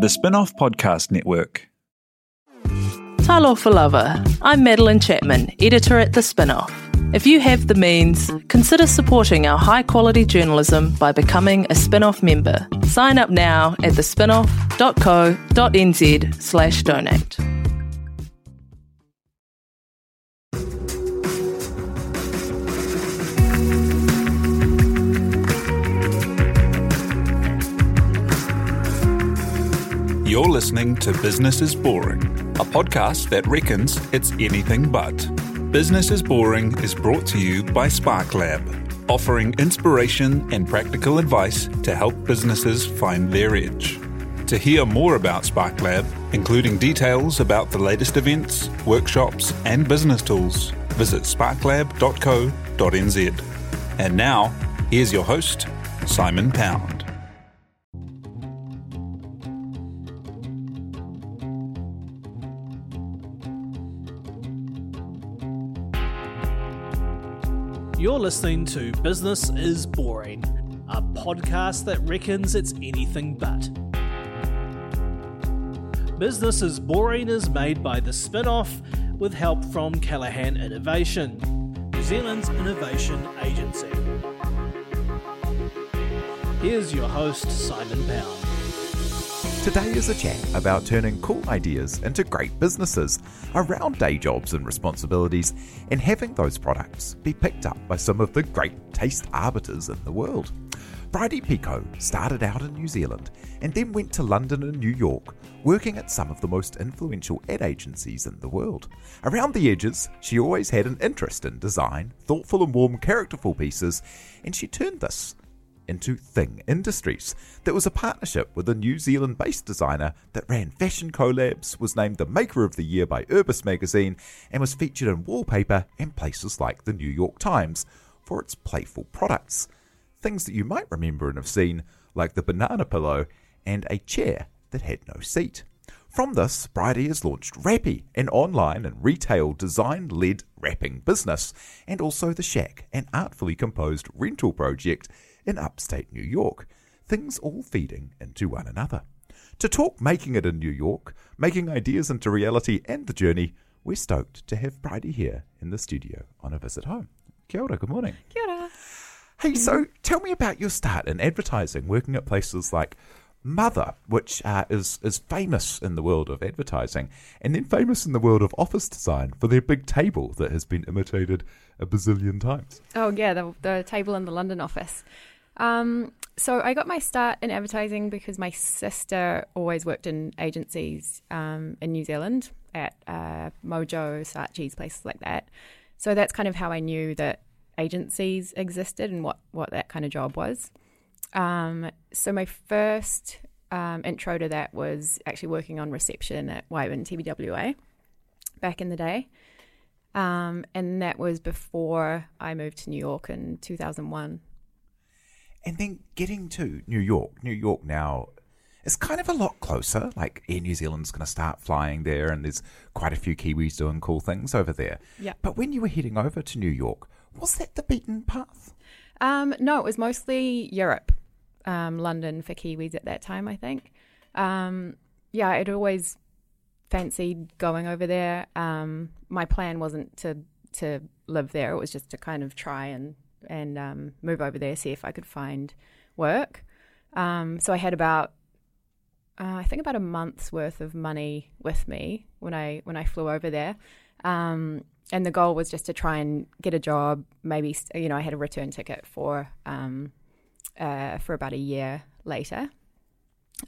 The Spinoff Podcast Network. Talofa lava. I'm Madeline Chapman, editor at The Spinoff. If you have the means, consider supporting our high quality journalism by becoming a Spinoff member. Sign up now at thespinoff.co.nz slash donate. You're listening to Business is Boring, a podcast that reckons it's anything but. Business is Boring is brought to you by Spark Lab, offering inspiration and practical advice to help businesses find their edge. To hear more about Spark Lab, including details about the latest events, workshops, and business tools, visit sparklab.co.nz. And now, here's your host, Simon Pound. You're listening to Business is Boring, a podcast that reckons it's anything but. Business is Boring is made by the Spinoff with help from Callaghan Innovation, New Zealand's innovation agency. Here's your host, Simon Pound. Today is a chat about turning cool ideas into great businesses around day jobs and responsibilities and having those products be picked up by some of the great taste arbiters in the world. Bridie Picot started out in New Zealand and then went to London and New York, working at some of the most influential ad agencies in the world. Around the edges, she always had an interest in design, thoughtful and warm, characterful pieces, and she turned this into Thing Industries. That was a partnership with a New Zealand based designer that ran fashion collabs, was named the Maker of the Year by Urbis magazine, and was featured in wallpaper and places like the New York Times for its playful products. Things that you might remember and have seen, like the banana pillow and a chair that had no seat. From this, Bridie has launched Wrappy, an online and retail design led wrapping business, and also The Shack, an artfully composed rental project in upstate New York, things all feeding into one another. To talk making it in New York, making ideas into reality, and the journey, we're stoked to have Bridie here in the studio on a visit home. Kia ora, good morning. Kia ora. Hey, so tell me about your start in advertising, working at places like Mother, which uh, is is famous in the world of advertising, and then famous in the world of office design for their big table that has been imitated a bazillion times. Oh yeah, the the table in the London office. Um, so I got my start in advertising because my sister always worked in agencies um, in New Zealand at uh, Mojo, Saatchi's, places like that. So that's kind of how I knew that agencies existed and what, what that kind of job was. Um, so my first um, intro to that was actually working on reception at Whybin TBWA back in the day. Um, and that was before I moved to New York in 2001. And then getting to New York, New York now is kind of a lot closer. Like Air New Zealand's going to start flying there, and there's quite a few Kiwis doing cool things over there. Yeah. But when you were heading over to New York, was that the beaten path? Um, no, it was mostly Europe, um, London for Kiwis at that time, I think. Um, yeah, I'd always fancied going over there. Um, my plan wasn't to to live there; it was just to kind of try and and um, move over there, see if I could find work. Um, so I had about, uh, I think about a month's worth of money with me when I when I flew over there, um, and the goal was just to try and get a job. Maybe you know I had a return ticket for um, uh, for about a year later.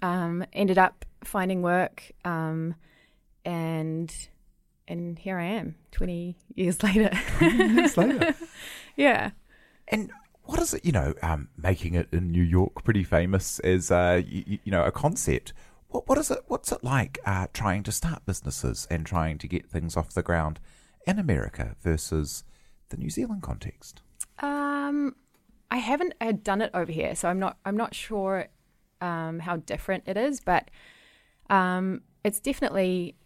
Um, ended up finding work, um, and and here I am, twenty years later. 20 years later. yeah. And what is it, you know, um, making it in New York pretty famous as, uh, you, you know, a concept? What, what is it? What's it like uh, trying to start businesses and trying to get things off the ground in America versus the New Zealand context? Um, I haven't done it over here, so I'm not. I'm not sure um, how different it is, but um, it's definitely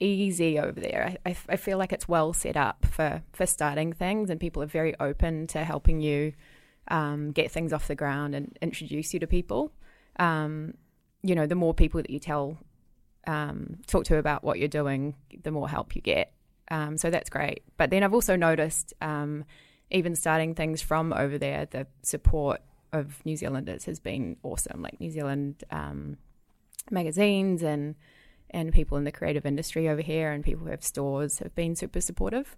easy over there. I, I, feel like it's well set up for, for starting things, and people are very open to helping you um, get things off the ground and introduce you to people. Um, you know, the more people that you tell, um, talk to about what you're doing, the more help you get. Um, so that's great. But then I've also noticed, um, even starting things from over there, the support of New Zealanders has been awesome. Like New Zealand um, magazines and and people in the creative industry over here and people who have stores have been super supportive.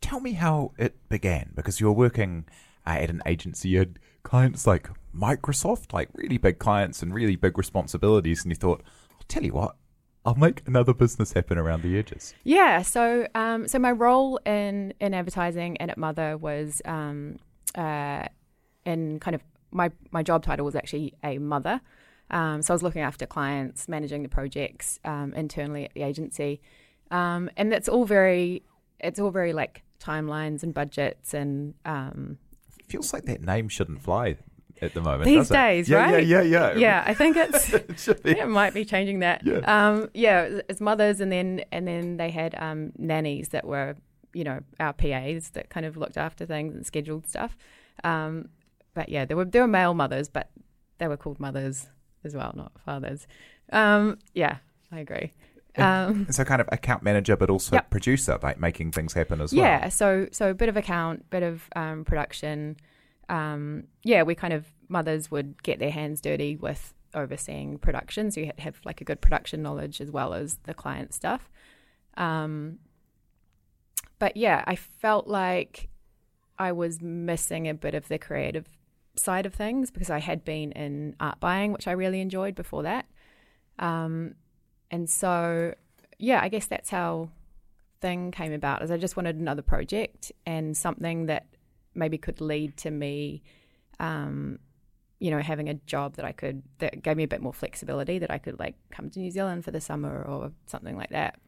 Tell me how it began because you were working uh, at an agency. You had clients like Microsoft, like really big clients and really big responsibilities, and you thought, I'll tell you what, I'll make another business happen around the edges. Yeah. So, um, so my role in in advertising and at Mother was um, uh, in kind of my my job title was actually a mother. Um, so I was looking after clients, managing the projects um, internally at the agency, um, and that's all very it's all very like timelines and budgets and um, Feels like that name shouldn't fly at the moment. these does it? days, yeah, right? Yeah, yeah, yeah. Yeah, I think it's it be. it might be changing that. Yeah. Um, yeah, it's mothers, and then and then they had um, nannies that were, you know, our PAs that kind of looked after things and scheduled stuff. Um, but yeah, there were there were male mothers, but they were called mothers as well, not fathers. Um, yeah, I agree. Um, So kind of account manager, but also Yep. producer, like making things happen as well. yeah, so so a bit of account, bit of um, production. Um, yeah, we kind of mothers would get their hands dirty with overseeing production, so you had to have like a good production knowledge as well as the client stuff. Um, but yeah, I felt like I was missing a bit of the creative side of things because I had been in art buying, which I really enjoyed before that. Um, and so, yeah, I guess that's how thing came about. Is I just wanted another project and something that maybe could lead to me, um, you know, having a job that I could that gave me a bit more flexibility that I could like come to New Zealand for the summer or something like that.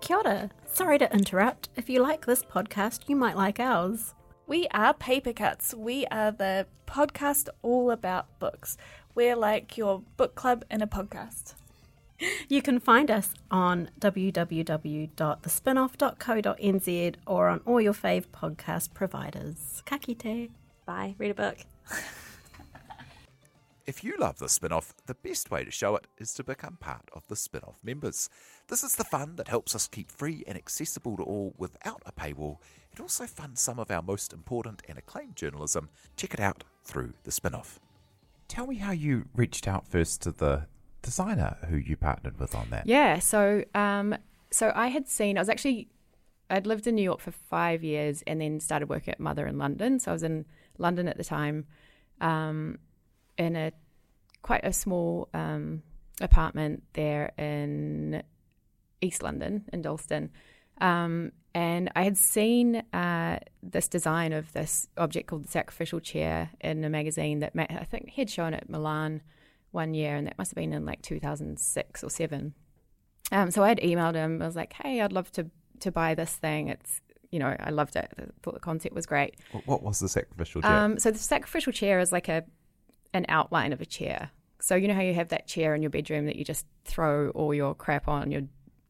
Kia ora. Sorry to interrupt. If you like this podcast, you might like ours. We are Paper Cuts. We are the podcast all about books. We're like your book club in a podcast. You can find us on www.thespinoff.co.nz or on all your fave podcast providers. Ka kite. Bye. Read a book. If you love the spin off, the best way to show it is to become part of the spin off members. This is the fund that helps us keep free and accessible to all without a paywall. It also funds some of our most important and acclaimed journalism. Check it out through the spin off. Tell me how you reached out first to the designer who you partnered with on that. Yeah, so um, so I had seen I was actually I'd lived in New York for five years and then started working at Mother in London. So I was in London at the time, um, in a quite a small um, apartment there in East London in Dalston. Um, and I had seen uh, this design of this object called the sacrificial chair in a magazine that Matt, I think he had shown at Milan one year, and that must have been in like 2006 or seven. Um, so I had emailed him. I was like, "Hey, I'd love to to buy this thing. It's you know, I loved it. I thought the concept was great." What was the sacrificial chair? Um, so the sacrificial chair is like a an outline of a chair. So you know how you have that chair in your bedroom that you just throw all your crap on, your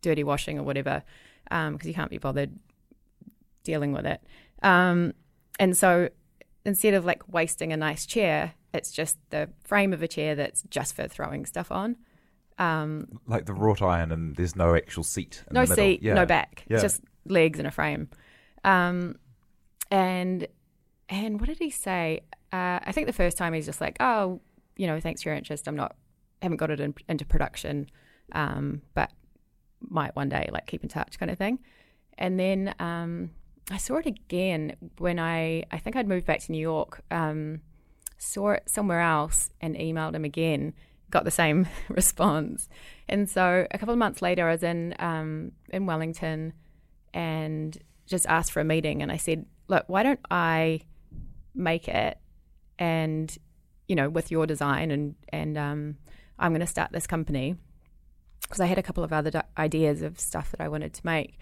dirty washing or whatever, because you can't be bothered dealing with it. Um, and so instead of like wasting a nice chair, it's just the frame of a chair that's just for throwing stuff on. Um, like the wrought iron, and there's no actual seat. In no seat, Yeah. no back, Yeah. just legs and a frame. Um, and and what did he say? Uh, I think the first time he's just like, oh, you know, thanks for your interest. I'm not, haven't got it in, into production, um, but might one day, like keep in touch, kind of thing. And then um, I saw it again when I, I think I'd moved back to New York. Um, saw it somewhere else and emailed him again. Got the same response, and so a couple of months later, I was in um, in Wellington, and just asked for a meeting. And I said, "Look, why don't I make it, and you know, with your design, and and um, I'm going to start this company." Because I had a couple of other ideas of stuff that I wanted to make,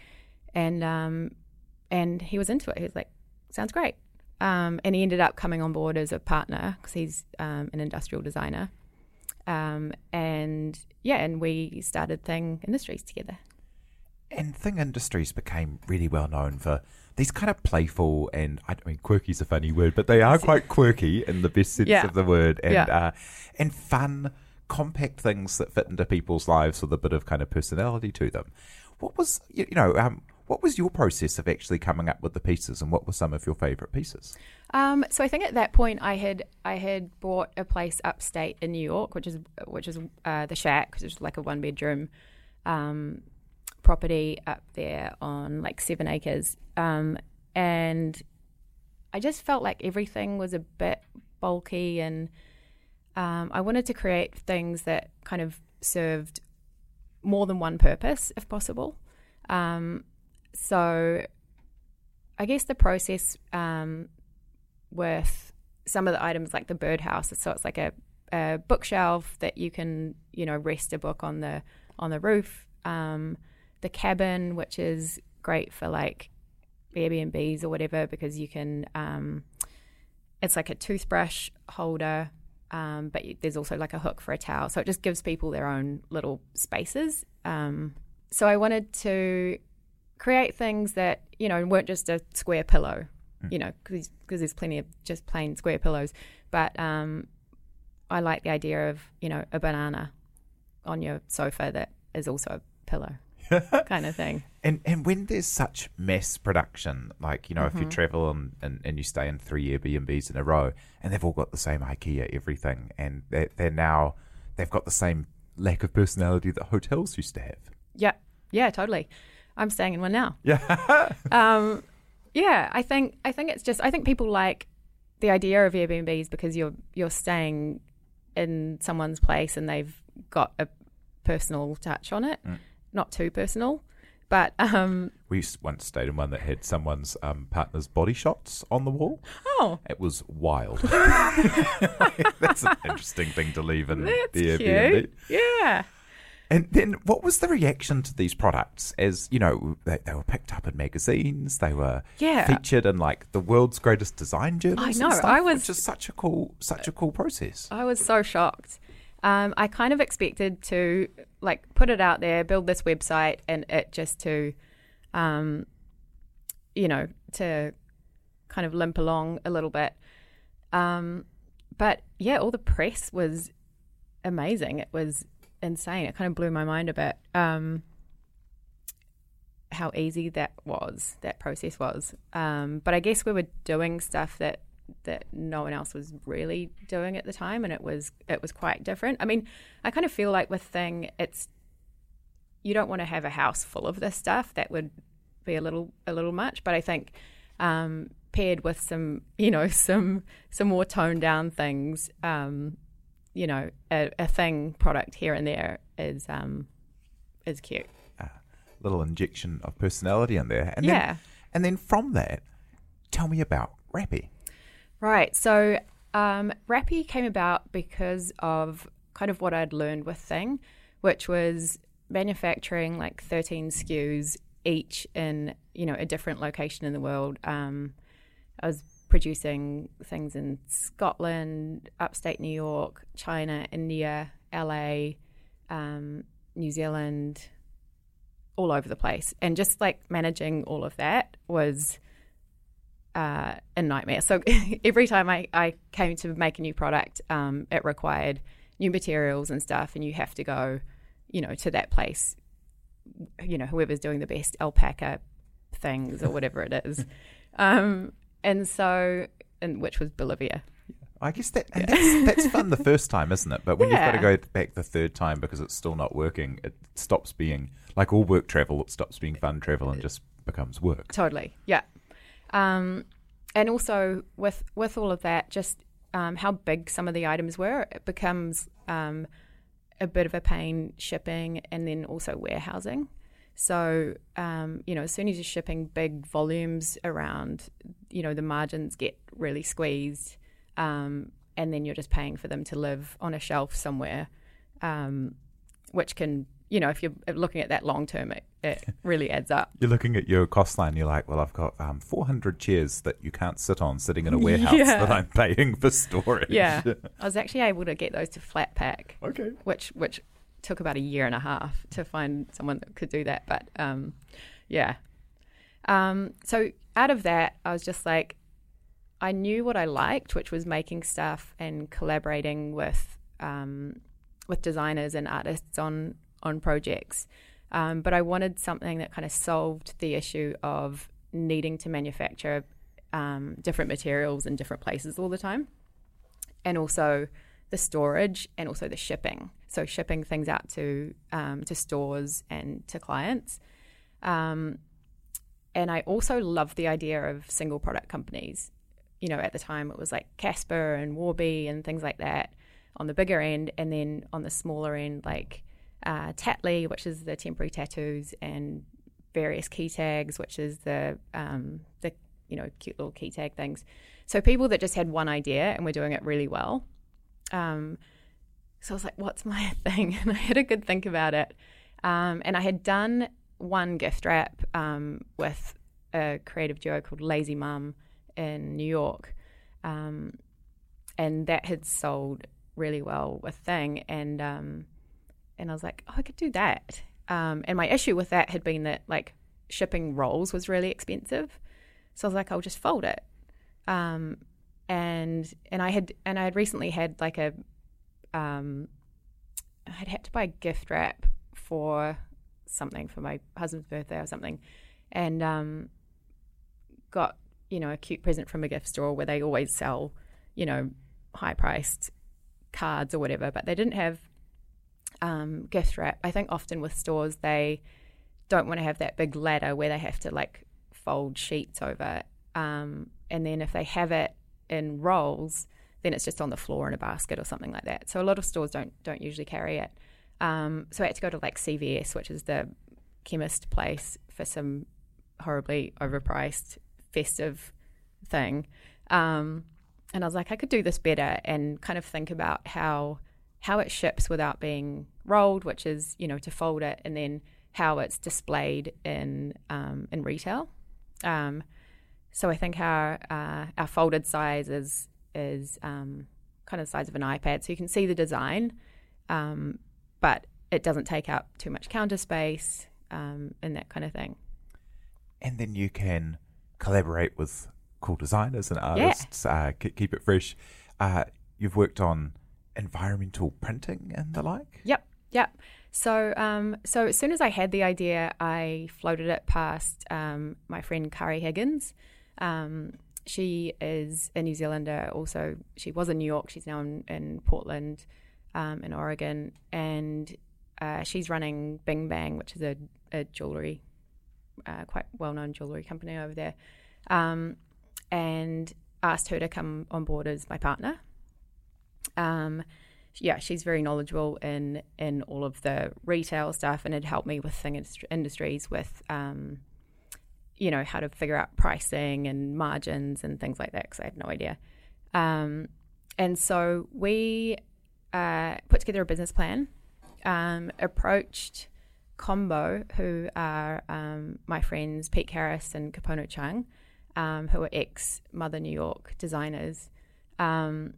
and um, and he was into it. He was like, "Sounds great." Um, and he ended up coming on board as a partner because he's um, an industrial designer. Um, and yeah, and we started Thing Industries together. And Thing Industries became really well known for these kind of playful and I mean quirky is a funny word, but they are quite quirky in the best sense Yeah. of the word, and Yeah. uh, and fun compact things that fit into people's lives with a bit of kind of personality to them. What was you you know um, what was your process of actually coming up with the pieces, and what were some of your favourite pieces? Um, so I think at that point I had I had bought a place upstate in New York, which is which is uh, the Shack, which is like a one bedroom um, property up there on like seven acres, um, and I just felt like everything was a bit bulky, and um, I wanted to create things that kind of served more than one purpose, if possible. Um, so I guess the process um, with some of the items like the birdhouse, so it's like a, a, bookshelf that you can you know rest a book on the on the roof. Um, the cabin, which is great for like Airbnbs or whatever, because you can. Um, it's like a toothbrush holder, um, but there's also like a hook for a towel, so it just gives people their own little spaces. Um, so I wanted to create things that you know weren't just a square pillow, mm. you know, because there's plenty of just plain square pillows. But um, I like the idea of you know a banana on your sofa that is also a pillow. kind of thing. And and when there's such mass production, like you know, mm-hmm. if you mm-hmm. travel and, and, and you stay in three Airbnbs in a row, and they've all got the same IKEA everything, and they're, they're now they've got the same lack of personality that hotels used to have. Yeah, yeah, totally. I'm staying in one now. Yeah. um, yeah, I think I think it's just I think people like the idea of Airbnbs because you're you're staying in someone's place and they've got a personal touch on it, mm. Not too personal. But um, we once stayed in one that had someone's um, partner's body shots on the wall. Oh, it was wild. That's an interesting thing to leave in That's the Airbnb. Yeah. And then, what was the reaction to these products? As you know, they, they were picked up in magazines. They were yeah. featured in like the world's greatest design journals. I know. Stuff, I was just such a cool, such a cool process. I was so shocked. Um, I kind of expected to like put it out there, build this website, and it just to, um, you know, to kind of limp along a little bit. Um, but yeah, all the press was amazing. It was insane. It kind of blew my mind a bit. Um, how easy that was, that process was. Um, but I guess we were doing stuff that that no one else was really doing at the time, and it was it was quite different. I mean, I kind of feel like with thing, it's you don't want to have a house full of this stuff. That would be a little a little much. But I think um, paired with some you know some some more toned down things, um, you know, a, a thing product here and there is um, is cute. A little injection of personality in there, and yeah, then, and then from that, tell me about Wrappy. Right. So um, Wrappy came about because of kind of what I'd learned with Thing, which was manufacturing like 13 SKUs each in you know a different location in the world. Um, I was producing things in Scotland, upstate New York, China, India, LA, um, New Zealand, all over the place. And just like managing all of that was uh, a nightmare. So every time I, I came to make a new product, um, it required new materials and stuff, and you have to go, you know, to that place, you know, whoever's doing the best alpaca things or whatever it is. Um, and so, and which was Bolivia. I guess that yeah. that's, that's fun the first time, isn't it? But when yeah. you've got to go back the third time because it's still not working, it stops being like all work travel. It stops being fun travel and just becomes work. Totally, yeah. Um, and also with with all of that, just um, how big some of the items were, it becomes um, a bit of a pain shipping and then also warehousing. So, um, you know, as soon as you're shipping big volumes around, you know, the margins get really squeezed. Um, and then you're just paying for them to live on a shelf somewhere, um, which can, you know, if you're looking at that long term, it, it really adds up. You're looking at your cost line, you're like, well, I've got um, 400 chairs that you can't sit on sitting in a warehouse yeah. that I'm paying for storage. Yeah. I was actually able to get those to flat pack. Okay. Which, which took about a year and a half to find someone that could do that. But um, yeah. Um, so out of that, I was just like, I knew what I liked, which was making stuff and collaborating with um, with designers and artists on on projects. Um, but I wanted something that kind of solved the issue of needing to manufacture um, different materials in different places all the time, and also the storage and also the shipping. So shipping things out to um, to stores and to clients. Um, and I also love the idea of single product companies. You know, at the time it was like Casper and Warby and things like that on the bigger end, and then on the smaller end, like uh, which is the temporary tattoos, and various key tags, which is the um, the you know cute little key tag things. So people that just had one idea and were doing it really well. Um, so I was like, "What's my thing?" And I had a good think about it. Um, and I had done one gift wrap um, with a creative duo called Lazy Mum in New York, um, and that had sold really well with Thing, and um, and I was like, oh, I could do that. Um, and my issue with that had been that like shipping rolls was really expensive, so I was like, I'll just fold it. Um, and and I had and I had recently had like a um, I'd had to buy a gift wrap for something for my husband's birthday or something, and um, got you know a cute present from a gift store where they always sell you know high priced cards or whatever, but they didn't have um, gift wrap. I think often with stores they don't want to have that big ladder where they have to like fold sheets over, um, and then if they have it in rolls, then it's just on the floor in a basket or something like that. So a lot of stores don't don't usually carry it. Um, so I had to go to like CVS, which is the chemist place, for some horribly overpriced festive thing. Um, and I was like, I could do this better and kind of think about how how it ships without being rolled, which is you know to fold it, and then how it's displayed in um, in retail. Um, so I think our uh, our folded size is is um, kind of the size of an iPad, so you can see the design, um, but it doesn't take up too much counter space um, and that kind of thing. And then you can collaborate with cool designers and artists, yeah. uh, keep it fresh. Uh, you've worked on environmental printing and the like. Yep, yep. So, um, so as soon as I had the idea, I floated it past um, my friend Kari Higgins. Um, she is a New Zealander. Also, she was in New York. She's now in, in Portland um, in Oregon, and uh, she's running Bing Bang, which is a, a jewelry, uh, quite well known jewelry company over there, um, and asked her to come on board as my partner. Um, yeah, she's very knowledgeable in in all of the retail stuff, and had helped me with thing industries with. Um, you know how to figure out pricing and margins and things like that because I had no idea. Um, and so we uh, put together a business plan, um, approached Combo, who are um, my friends Pete Harris and Kapono Chung, um, who are ex Mother New York designers, um,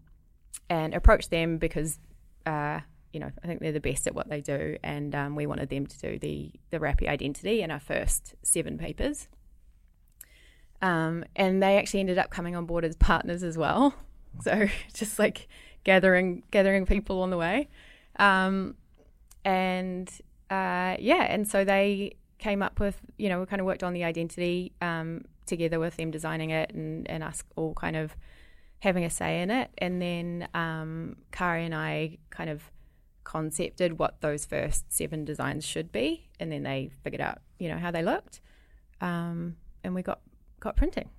and approached them because. Uh, you know, I think they're the best at what they do, and um, we wanted them to do the the Wrappy identity in our first seven papers. Um, and they actually ended up coming on board as partners as well. So just like gathering gathering people on the way, um, and uh, yeah, and so they came up with you know we kind of worked on the identity um, together with them designing it and, and us all kind of having a say in it, and then um, Kari and I kind of concepted what those first seven designs should be, and then they figured out you know how they looked, um, and we got got printing.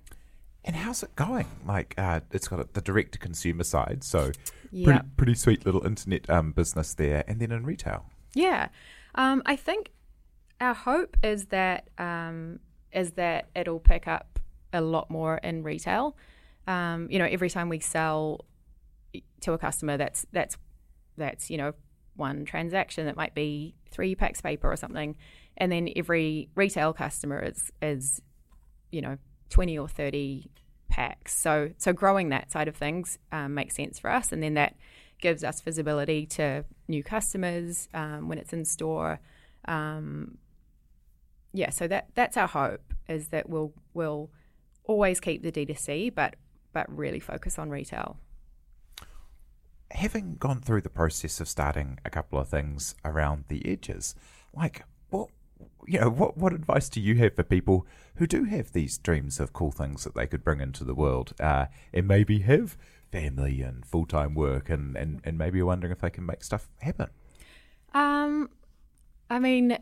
And how's it going? Like, uh, it's got the direct to consumer side, so yeah. pretty, pretty sweet little internet um, business there, and then in retail. Yeah, um, I think our hope is that um, is that it'll pick up a lot more in retail. Um, you know, every time we sell to a customer, that's that's that's you know one transaction that might be three packs of paper or something, and then every retail customer is is you know 20 or 30 packs. So, so growing that side of things um, makes sense for us, and then that gives us visibility to new customers um, when it's in store. Um, yeah, so that that's our hope is that we'll we'll always keep the D2C, but but really focus on retail. having gone through the process of starting a couple of things around the edges, like what you know, what what advice do you have for people who do have these dreams of cool things that they could bring into the world, uh, and maybe have family and full time work, and, and and maybe you're wondering if they can make stuff happen? Um, I mean,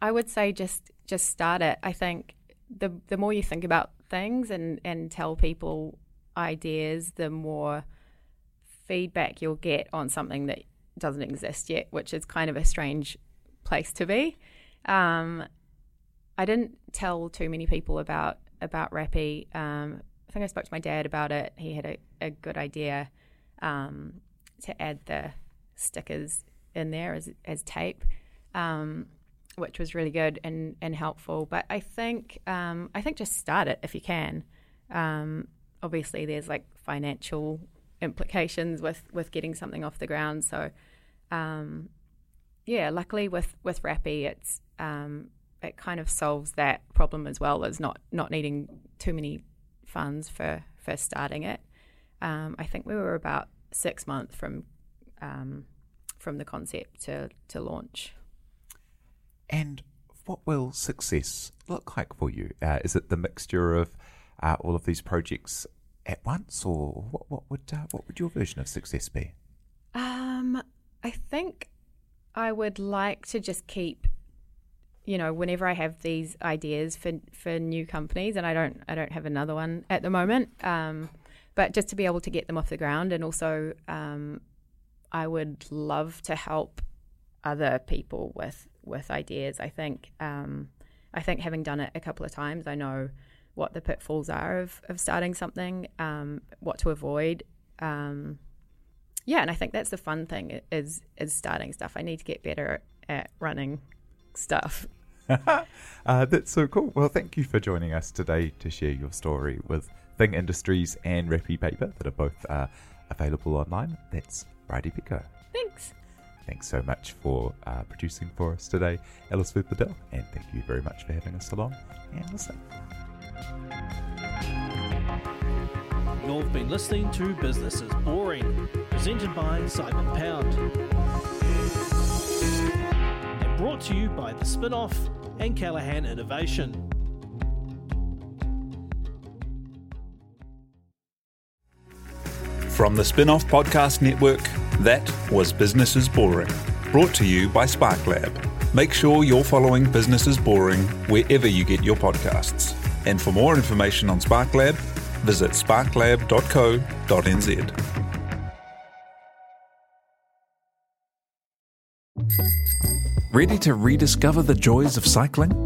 I would say just just start it. I think the the more you think about things and and tell people ideas, the more feedback you'll get on something that doesn't exist yet, which is kind of a strange place to be. Um, I didn't tell too many people about about Wrappy. Um, I think I spoke to my dad about it. He had a, a good idea um, to add the stickers in there as as tape, um, which was really good and, and helpful. But I think um, I think just start it if you can. Um, obviously, there's like financial implications with with getting something off the ground. So, um, yeah, luckily with with Wrappy, it's um, it kind of solves that problem as well as not not needing too many funds for for starting it. Um, I think we were about six months from um, from the concept to to launch. And what will success look like for you? Uh, is it the mixture of uh, all of these projects at once, or what, what would uh, what would your version of success be? Um, I think I would like to just keep, you know, whenever I have these ideas for for new companies, and I don't I don't have another one at the moment. Um, but just to be able to get them off the ground, and also, um, I would love to help other people with with ideas. I think um, I think having done it a couple of times, I know what the pitfalls are of, of starting something, um, what to avoid. Um, yeah, and I think that's the fun thing is is starting stuff. I need to get better at running stuff. uh, that's so cool. Well, thank you for joining us today to share your story with Thing Industries and Wrappy Paper that are both uh, available online. That's Bridie Picot. Thanks. Thanks so much for uh, producing for us today, Alice Furpadell, and thank you very much for having us along and listening. You've been listening to Business is Boring, presented by Simon Pound. And brought to you by The Spinoff and Callaghan Innovation. From the Spinoff Podcast Network, that was Business is Boring, brought to you by SparkLab. Make sure you're following Business is Boring wherever you get your podcasts. And for more information on SparkLab, visit sparklab.co.nz. Ready to rediscover the joys of cycling?